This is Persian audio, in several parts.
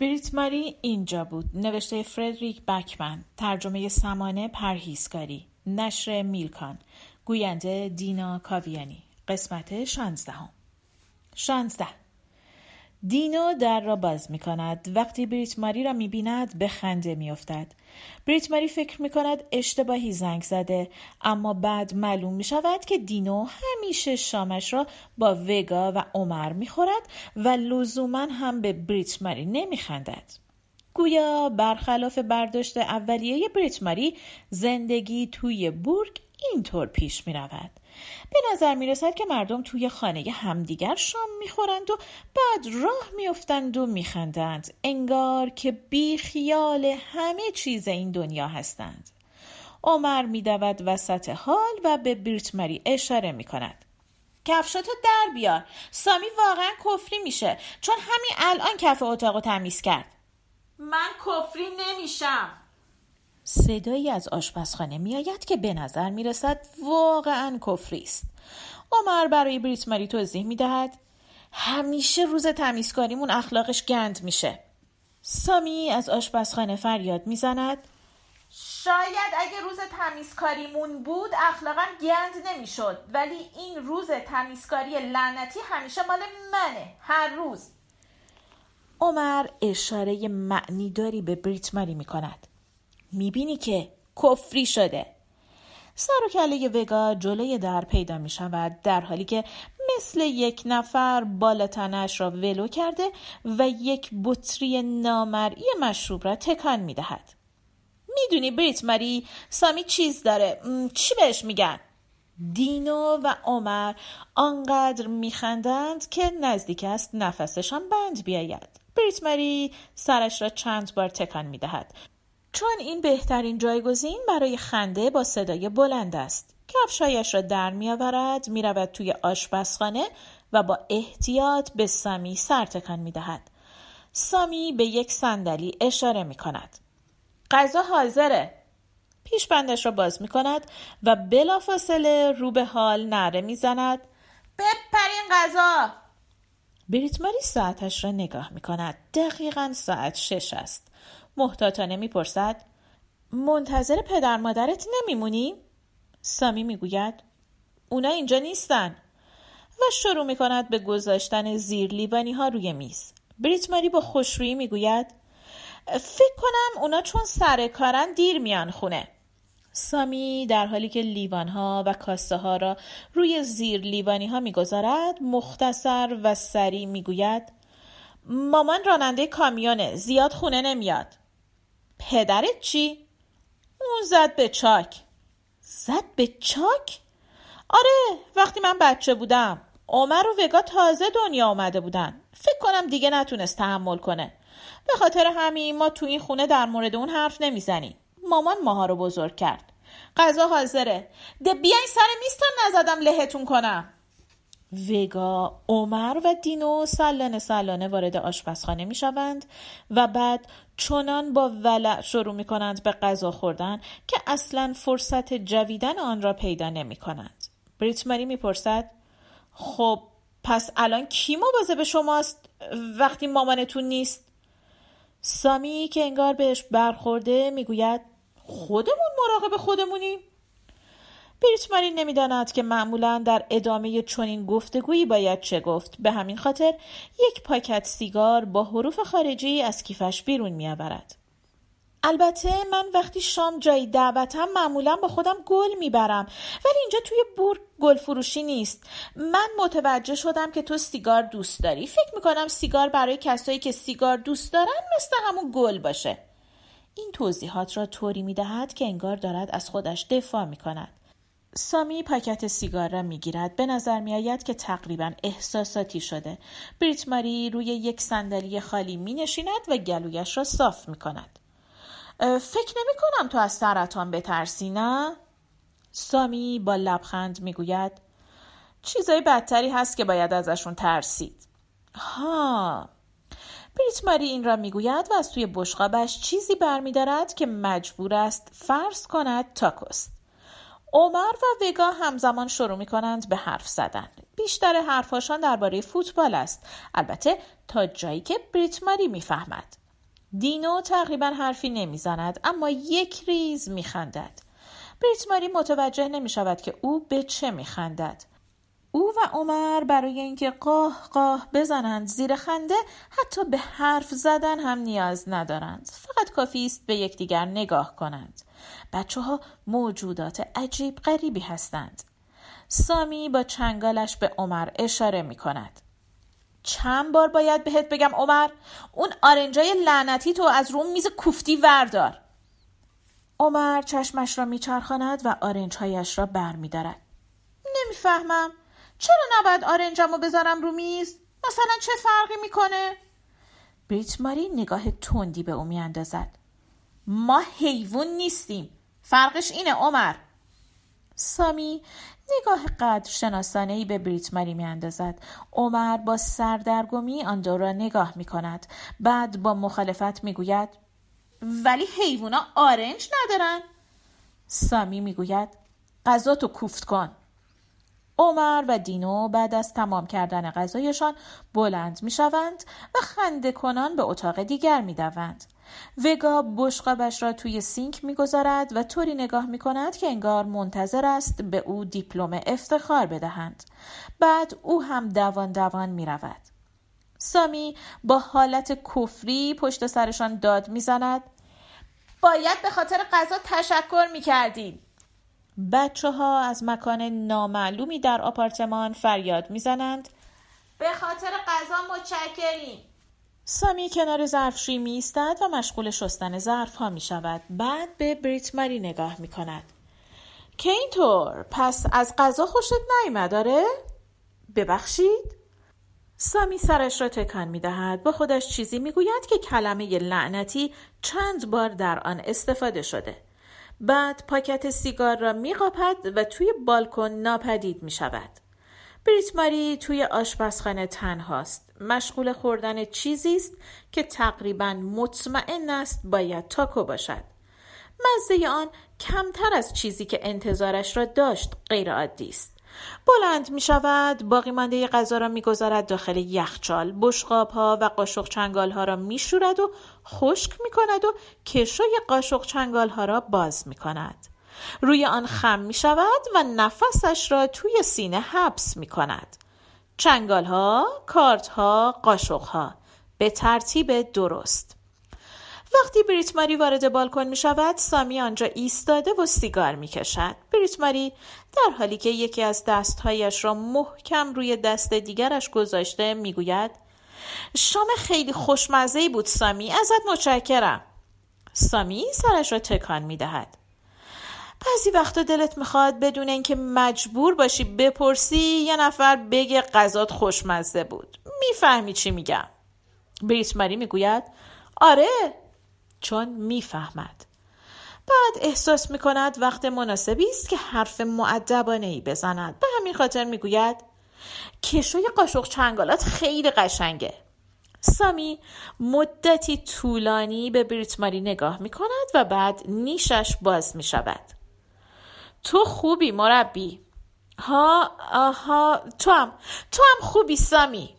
بریت ماری اینجا بود. نوشته فردریک بکمن. ترجمه سمانه پرهیزکاری. نشر میلکان. گوینده دینا کاویانی. قسمت شانزدهم. شانزده. دینو در را باز می کند. وقتی بریت ماری را می بیند به خنده می افتد. بریت ماری فکر می کند اشتباهی زنگ زده اما بعد معلوم می شود که دینو همیشه شامش را با وگا و عمر می خورد و لزوما هم به بریت ماری نمی خندد. گویا برخلاف برداشت اولیه بریت ماری زندگی توی بورگ اینطور پیش می رود. به نظر می رسد که مردم توی خانه همدیگر شام می خورند و بعد راه می افتند و می خندند. انگار که بی خیال همه چیز این دنیا هستند. عمر می دود وسط حال و به بریت مری اشاره می کند. کفشاتو در بیار سامی واقعا کفری میشه چون همین الان کف اتاق تمیز کرد من کفری نمیشم صدایی از آشپزخانه میآید که به نظر می رسد واقعا کفری است. عمر برای بریت ماری توضیح می دهد همیشه روز تمیزکاریمون اخلاقش گند میشه. سامی از آشپزخانه فریاد می‌زند شاید اگه روز تمیزکاریمون بود اخلاقا گند نمی‌شد ولی این روز تمیزکاری لعنتی همیشه مال منه هر روز. عمر اشاره معنیداری به بریت ماری می کند می‌بینی که کفری شده سر و کله وگا جلوی در پیدا می شود در حالی که مثل یک نفر بالاتنش را ولو کرده و یک بطری نامرئی مشروب را تکان می دهد. می‌دونی بریت ماری سامی چیز داره چی بهش میگن؟ دینو و عمر آنقدر میخندند که نزدیک است نفسشان بند بیاید. بریت ماری سرش را چند بار تکان می‌دهد چون این بهترین جایگزین برای خنده با صدای بلند است کفشایش را در میآورد می‌رود توی آشپزخانه و با احتیاط به سامی سر تکان می‌دهد سامی به یک صندلی اشاره می کند. غذا حاضره. پیشبندش را باز می کند و بلافاصله رو به حال نره می زند. بپرین غذا. بریتماری ساعتش را نگاه می کند. دقیقا ساعت شش است. محتاطانه می‌پرسد منتظر پدر مادرت نمیمونی؟ سامی می‌گوید اونا اینجا نیستن. و شروع می‌کند به گذاشتن زیر لیوانی ها روی میز. بریت ماری با خوشرویی می‌گوید فکر کنم اونا چون سر کارن دیر میان خونه. سامی در حالی که لیوان ها و کاسه ها را روی زیر لیوانی ها می‌گذارد مختصر و سریع می‌گوید مامان راننده کامیونه زیاد خونه نمیاد. پدرت چی؟ اون زد به چاک. زد به چاک؟ آره وقتی من بچه بودم عمر و وگا تازه دنیا آمده بودن. فکر کنم دیگه نتونست تحمل کنه. به خاطر همین ما تو این خونه در مورد اون حرف نمی‌زنیم. مامان ماها رو بزرگ کرد. غذا حاضره. ده بیاین سر میستم نزدم لهتون کنم. وگا، عمر و دینو سلانه سلانه وارد آشپزخانه می شوند و بعد چنان با ولع شروع می کنند به غذا خوردن که اصلا فرصت جویدن آن را پیدا نمی کنند. بریت ماری می پرسد خب پس الان کی به شماست وقتی مامانتون نیست؟ سامی که انگار بهش برخورده می‌گوید خودمون مراقب خودمونیم بریت ماری نمی‌داند که معمولا در ادامه چنین گفتگویی باید چه گفت. به همین خاطر یک پاکت سیگار با حروف خارجی از کیفش بیرون میآورد. البته من وقتی شام جایی دعوتم معمولا با خودم گل می‌برم ولی اینجا توی بور گل فروشی نیست. من متوجه شدم که تو سیگار دوست داری. فکر می‌کنم سیگار برای کسایی که سیگار دوست دارن مثل همون گل باشه. این توضیحات را طوری می‌دهد که انگار دارد از خودش دفاع می‌کند. سامی پاکت سیگار را می‌گیرد. به نظر میآید که تقریبا احساساتی شده. بریت ماری روی یک صندلی خالی می نشیند و گلویش را صاف می کند فکر نمی کنم تو از سرطان بترسی نه؟ سامی با لبخند می‌گوید چیزای بدتری هست که باید ازشون ترسید. ها. بریت ماری این را می‌گوید و از توی بشقابش چیزی برمیدارد که مجبور است فرض کند تاکوست. عمر و وگا همزمان شروع می کنند به حرف زدن. بیشتر حرفهاشان درباره فوتبال است. البته تا جایی که بریت ماری می‌فهمد. دینو تقریبا حرفی نمی‌زند اما یک ریز میخندد بریت ماری متوجه نمی شود که او به چه میخندد او و عمر برای اینکه قاه قاه بزنند زیر خنده حتی به حرف زدن هم نیاز ندارند فقط کافی است به یکدیگر نگاه کنند بچه ها موجودات عجیب غریبی هستند. سامی با چنگالش به عمر اشاره می کند چند بار باید بهت بگم عمر اون آرنجای لعنتی تو از روم میز کوفتی وردار. عمر چشمش را میچرخاند و آرنجهایش را برمیدارد. نمی‌فهمم. چرا نباید آرنجمو بذارم رو میز؟ مثلا چه فرقی می‌کنه؟ بریت ماری نگاه تندی به او میاندازد. ما حیوان نیستیم فرقش اینه عمر سامی نگاه قدر شناسانه ای به بریت ماری می اندازد. عمر با سردرگمی آن دو را نگاه می کند. بعد با مخالفت می گوید ولی حیوونا آرنج ندارن. سامی می گوید غذا تو کوفت کن. عمر و دینو بعد از تمام کردن غذایشان بلند می شوند و خنده کنان به اتاق دیگر می دوند. وگا بشقابش را توی سینک می‌گذارد و طوری نگاه می کند که انگار منتظر است به او دیپلم افتخار بدهند. بعد او هم دوان دوان می رود سامی با حالت کفری پشت سرشان داد می‌زند. باید به خاطر غذا تشکر می کردیم بچه ها از مکان نامعلومی در آپارتمان فریاد می‌زنند. به خاطر غذا متشکریم. سامی کنار ظرفشویی می ایستد و مشغول شستن ظرف ها می شود. بعد به بریت مری نگاه می کند. که اینطور پس از غذا خوشت نیامد داره؟ ببخشید؟ سامی سرش را تکان می دهد. با خودش چیزی می گوید که کلمه لعنتی چند بار در آن استفاده شده. بعد پاکت سیگار را می و توی بالکن ناپدید می شود. بریت ماری توی آشپزخانه تنهاست. مشغول خوردن چیزی است که تقریبا مطمئن است باید تاکو باشد. مزه آن کمتر از چیزی که انتظارش را داشت غیر عادی است. بلند می شود باقی مانده غذا را می گذارد داخل یخچال بشقاب ها و قاشق چنگال ها را می شورد و خشک می کند و کشوی قاشق چنگال ها را باز می کند روی آن خم می شود و نفسش را توی سینه حبس می کند چنگال ها، کارت ها، قاشق ها به ترتیب درست. وقتی بریت ماری وارد بالکن می شود سامی آنجا ایستاده و سیگار می کشد بریت ماری در حالی که یکی از دستهایش را محکم روی دست دیگرش گذاشته می گوید شام خیلی خوشمزه بود سامی. ازت متشکرم. سامی سرش را تکان می دهد بعضی وقتا دلت می‌خواد بدون اینکه مجبور باشی بپرسی یه نفر بگه غذات خوشمزه بود. می‌فهمی چی میگم. بریت ماری می‌گوید آره چون می‌فهمد. بعد احساس می‌کند وقت مناسبی است که حرف معدبانه ای بزند. به همین خاطر می‌گوید کشوی قاشق چنگالات خیلی قشنگه. سامی مدتی طولانی به بریت ماری نگاه می و بعد نیشش باز می شود. تو خوبی مربی. ها آها تو هم تو هم خوبی سامی.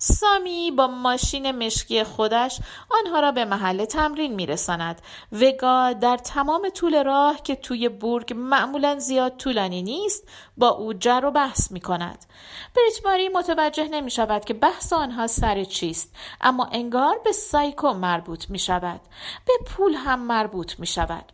سامی با ماشین مشکی خودش آنها را به محل تمرین میرساند. وگا در تمام طول راه که توی بورگ معمولا زیاد طولانی نیست با او جر و بحث می کند بریت ماری متوجه نمی شود که بحث آنها سر چیست اما انگار به سایکو مربوط می شود به پول هم مربوط می شود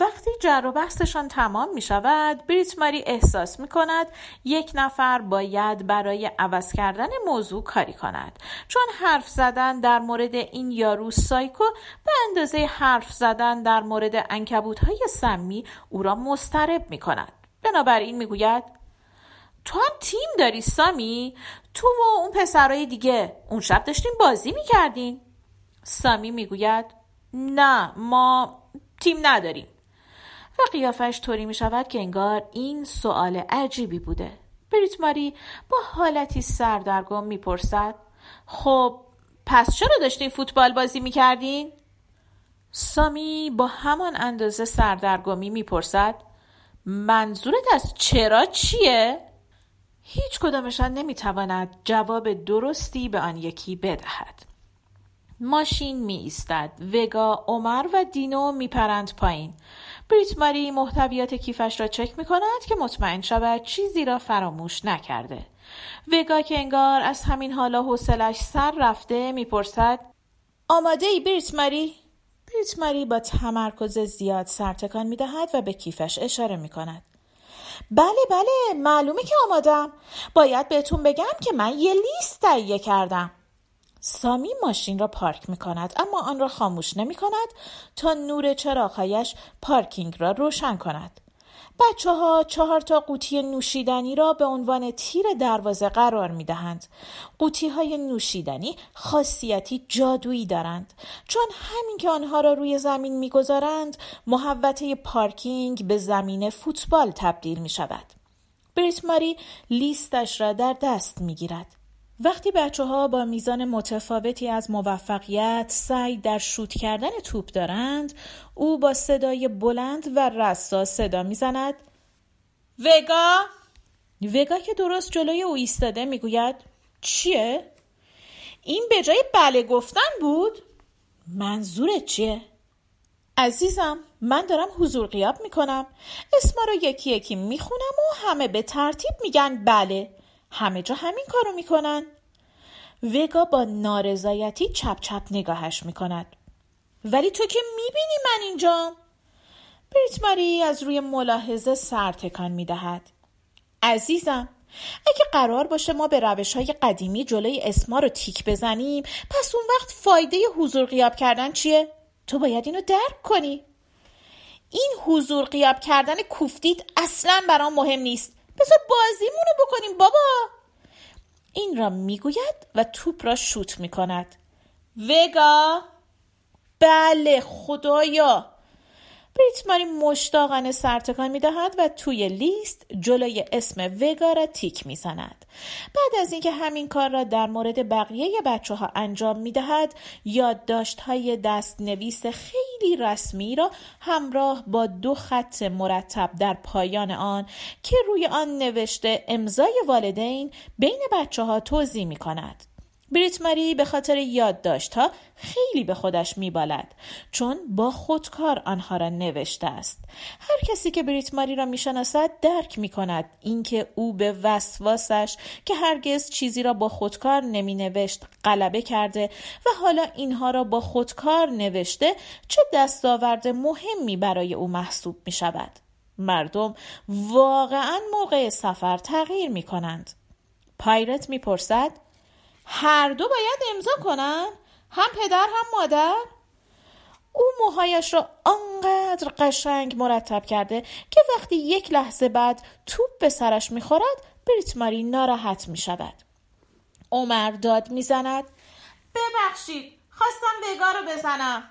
وقتی جر و بحثشان تمام می شود بریت ماری احساس می کند یک نفر باید برای عوض کردن موضوع کاری کند چون حرف زدن در مورد این یارو سایکو به اندازه حرف زدن در مورد انکبوت های سمی او را مسترب می کند بنابراین می گوید تو هم تیم داری سامی؟ تو و اون پسرهای دیگه اون شب داشتیم بازی می کردین؟ سامی می گوید نه ما تیم نداریم و قیافش طوری می شود که انگار این سوال عجیبی بوده بریت ماری با حالتی سردرگم می‌پرسد خب پس چرا داشتین فوتبال بازی می‌کردین؟ سامی با همان اندازه سردرگمی می‌پرسد منظورت از چرا چیه؟ هیچ کدامشان نمی‌تواند جواب درستی به آن یکی بدهد ماشین می ایستد. وگا، عمر و دینو می پرند پایین. بریت ماری محتویات کیفش را چک می کند که مطمئن شود چیزی را فراموش نکرده. وگا که انگار از همین حالا حوصلش سر رفته می‌پرسد آماده ای بریت ماری؟ بریت ماری با تمرکز زیاد سرتکان می دهد و به کیفش اشاره می کند. بله بله معلومه که آمادم باید بهتون بگم که من یه لیست تهیه کردم سامی ماشین را پارک می کند اما آن را خاموش نمی کند تا نور چراغهایش پارکینگ را روشن کند بچه ها چهار تا قوطی نوشیدنی را به عنوان تیر دروازه قرار می دهند. قوطی های نوشیدنی خاصیتی جادویی دارند چون همین که آنها را روی زمین می گذارند محوطه پارکینگ به زمین فوتبال تبدیل می شود. بریت ماری لیستش را در دست می گیرد. وقتی بچه ها با میزان متفاوتی از موفقیت سعی در شوت کردن توپ دارند او با صدای بلند و رسا صدا می‌زند. وگا؟ وگا که درست جلوی او ایستاده. می‌گوید. چیه؟ این به جای بله گفتن بود. منظورت چیه؟ عزیزم من دارم حضور قیاب می‌کنم. اسما رو یکی یکی می‌خونم و همه به ترتیب میگن بله. همه جا همین کارو می‌کنن. وگا با نارضایتی چپ چپ نگاهش می‌کند. ولی تو که می‌بینی من اینجام بریت ماری از روی ملاحظه سر تکان می‌دهد. عزیزم اگه قرار باشه ما به روش های قدیمی جلوی اسما رو تیک بزنیم پس اون وقت فایده حضور قیاب کردن چیه؟ تو باید اینو درک کنی. این حضور قیاب کردن کوفتیت اصلا برام مهم نیست. بذار بازیمونو بکنیم بابا. این را می‌گوید و توپ را شوت می‌کند. وگا. بله خدایا. بریت ماری مشتاقانه سرتکان می دهد و توی لیست جلوی اسم وگا را تیک می زند. بعد از اینکه همین کار را در مورد بقیه بچه ها انجام می دهد یادداشت های دست نویس خیلی رسمی را همراه با دو خط مرتب در پایان آن که روی آن نوشته امضای والدین بین بچه ها توضیح می کند. بریت ماری به خاطر یادداشت ها خیلی به خودش میبالد چون با خودکار آنها را نوشته است. هر کسی که بریت ماری را می‌شناسد درک می کند اینکه او به وسواسش که هرگز چیزی را با خودکار نمی نوشت غلبه کرده و حالا اینها را با خودکار نوشته چه دستاورد مهمی برای او محسوب می شود مردم واقعا موقع سفر تغییر می کنند پایرت می‌پرسد هر دو باید امضا کنن هم پدر هم مادر او موهایش را آنقدر قشنگ مرتب کرده که وقتی یک لحظه بعد توپ به سرش می‌خورد بریت ماری ناراحت می شود. عمر داد می‌زند ببخشید خواستم وگا رو بزنم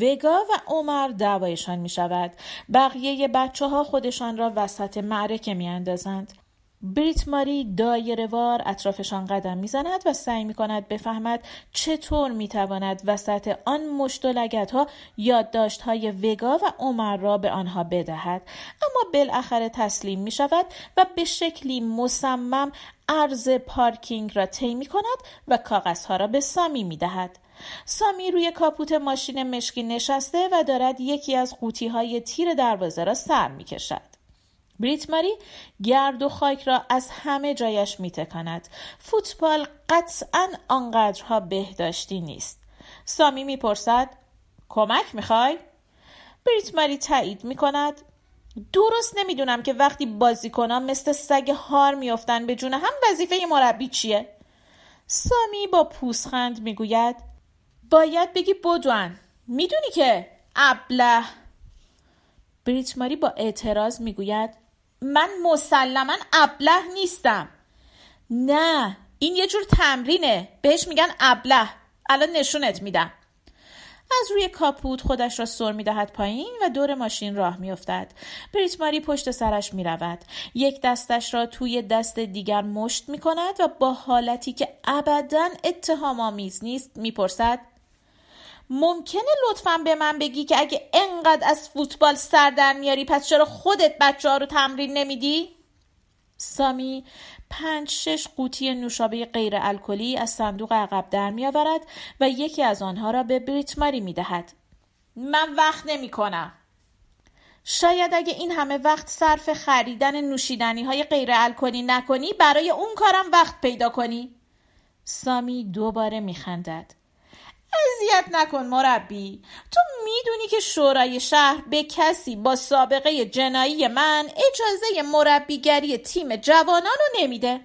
وگا و عمر دعوایشان می شود. بقیه بچه ها خودشان را وسط معرکه می اندازند. بریت ماری دایرهوار اطرافشان قدم می‌زند و سعی می کند بفهمد چطور می تواند وسط آن مشت و لگت ها یادداشت های وگا و عمر را به آنها بدهد اما بالاخره تسلیم می شود و به شکلی مصمم ارز پارکینگ را طی می کند و کاغذها را به سامی می دهد. سامی روی کاپوت ماشین مشکی نشسته و دارد یکی از قوطی های تیر دروازه را سر می کشد. بریت ماری گرد و خاک را از همه جایش میتکاند. فوتبال قطعا آنقدرها بهداشتی نیست. سامی می‌پرسد کمک می‌خوای؟ بریت ماری تایید می‌کند درست نمی‌دونم که وقتی بازیکنان مثل سگ هار میافتن به جون هم وظیفه مربی چیه؟ سامی با پوسخند می‌گوید باید بگی بدون می‌دونی که؟ ابله. بریت ماری با اعتراض می‌گوید من مسلما ابله نیستم. نه این یه جور تمرینه. بهش میگن ابله. الان نشونت میدم. از روی کاپوت خودش را سر می‌دهد پایین و دور ماشین راه میافتد. بریت ماری پشت سرش می‌رود. یک دستش را توی دست دیگر مشت می‌کند و با حالتی که ابدا اتهام آمیز نیست می‌پرسد ممکنه لطفا به من بگی که اگه انقدر از فوتبال سر در میاری پس چرا خودت بچه ها رو تمرین نمیدی؟ سامی پنج شش قوطی نوشابه غیر الکلی از صندوق عقب در می آورد و یکی از آنها را به بریت ماری می دهد. من وقت نمی کنم. شاید اگه این همه وقت صرف خریدن نوشیدنی های غیر الکلی نکنی برای اون کارم وقت پیدا کنی. سامی دوباره می خندد. اذیت نکن مربی. تو می‌دونی که شورای شهر به کسی با سابقه جنایی من اجازه مربیگری تیم جوانان رو نمیده.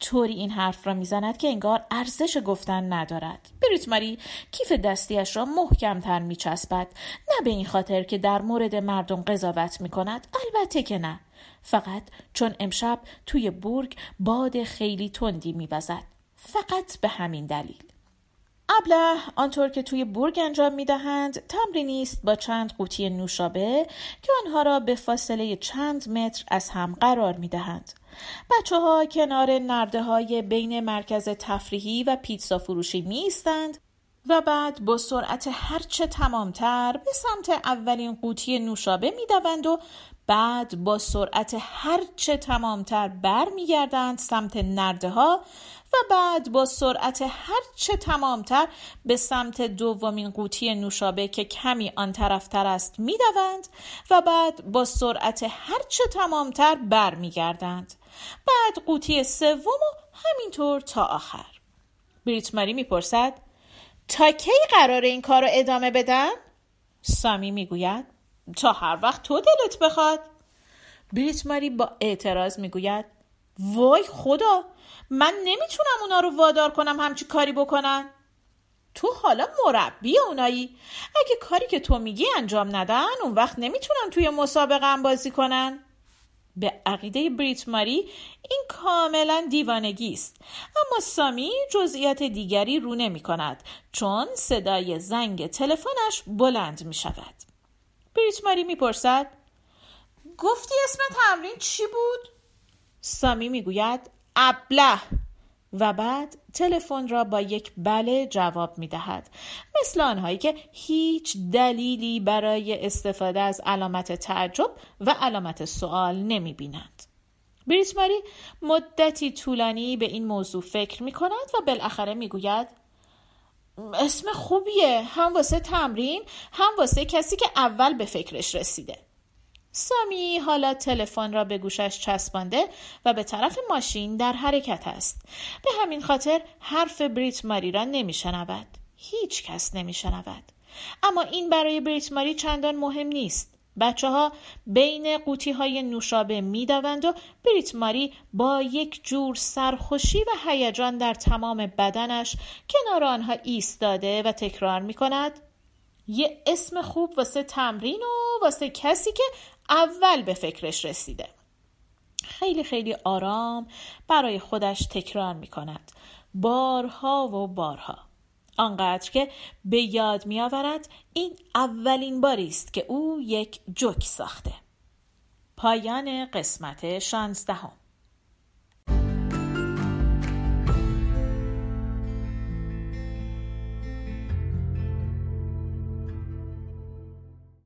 طوری این حرف را می‌زند که انگار ارزش گفتن ندارد. بریت ماری کیف دستیش را محکمتر میچسبد. نه به این خاطر که در مورد مردم قضاوت می‌کند. البته که نه. فقط چون امشب توی بورگ باد خیلی تندی میوزد. فقط به همین دلیل. ابله آنطور که توی بورگ انجام می دهند تمرینی است با چند قوطی نوشابه که آنها را به فاصله چند متر از هم قرار می دهند. بچه ها کنار نرده های بین مرکز تفریحی و پیتزا فروشی می ایستند و بعد با سرعت هرچه تمامتر به سمت اولین قوطی نوشابه می دوند و بعد با سرعت هرچه تمامتر بر می گردند سمت نرده ها و بعد با سرعت هرچه تمامتر به سمت دومین قوطی نوشابه که کمی آن طرفتر است می‌دوند و بعد با سرعت هرچه تمامتر برمیگردند بعد قوطی سوم و همینطور تا آخر بریت ماری می‌پرسد تا کی قرار این کار رو ادامه بدم؟ سامی می‌گوید تا هر وقت تو دلت بخواد. بریت ماری با اعتراض می‌گوید وای خدا من نمی‌تونم اونا رو وادار کنم همچی کاری بکنن. تو حالا مربی اونایی. اگه کاری که تو میگی انجام ندن اون وقت نمی‌تونن توی مسابقه هم بازی کنن. به عقیده بریت ماری این کاملا دیوانگی است. اما سامی جزئیات دیگری رو نمی کند چون صدای زنگ تلفنش بلند می شود بریت ماری می پرسد گفتی اسم تمرین چی بود؟ سامی می گوید ابله و بعد تلفن را با یک بله جواب می دهد مثل آنهایی که هیچ دلیلی برای استفاده از علامت تعجب و علامت سوال نمی بینند. بریت ماری مدتی طولانی به این موضوع فکر می کند و بالاخره می گوید اسم خوبیه. هم واسه تمرین هم واسه کسی که اول به فکرش رسیده. سامی حالا تلفن را به گوشش چسبانده و به طرف ماشین در حرکت است. به همین خاطر حرف بریت ماری را نمیشنود. هیچ کس نمیشنود. اما این برای بریت ماری چندان مهم نیست. بچه ها بین قوطی های نوشابه می‌دوند و بریت ماری با یک جور سرخوشی و هیجان در تمام بدنش کنار آنها ایستاده و تکرار می کند یه اسم خوب واسه تمرین و واسه کسی که اول به فکرش رسیده. خیلی خیلی آرام برای خودش تکرار می کند بارها و بارها. آنقدر که به یاد می آورد این اولین باری است که او یک جوک ساخته. پایان قسمت شانزدهم.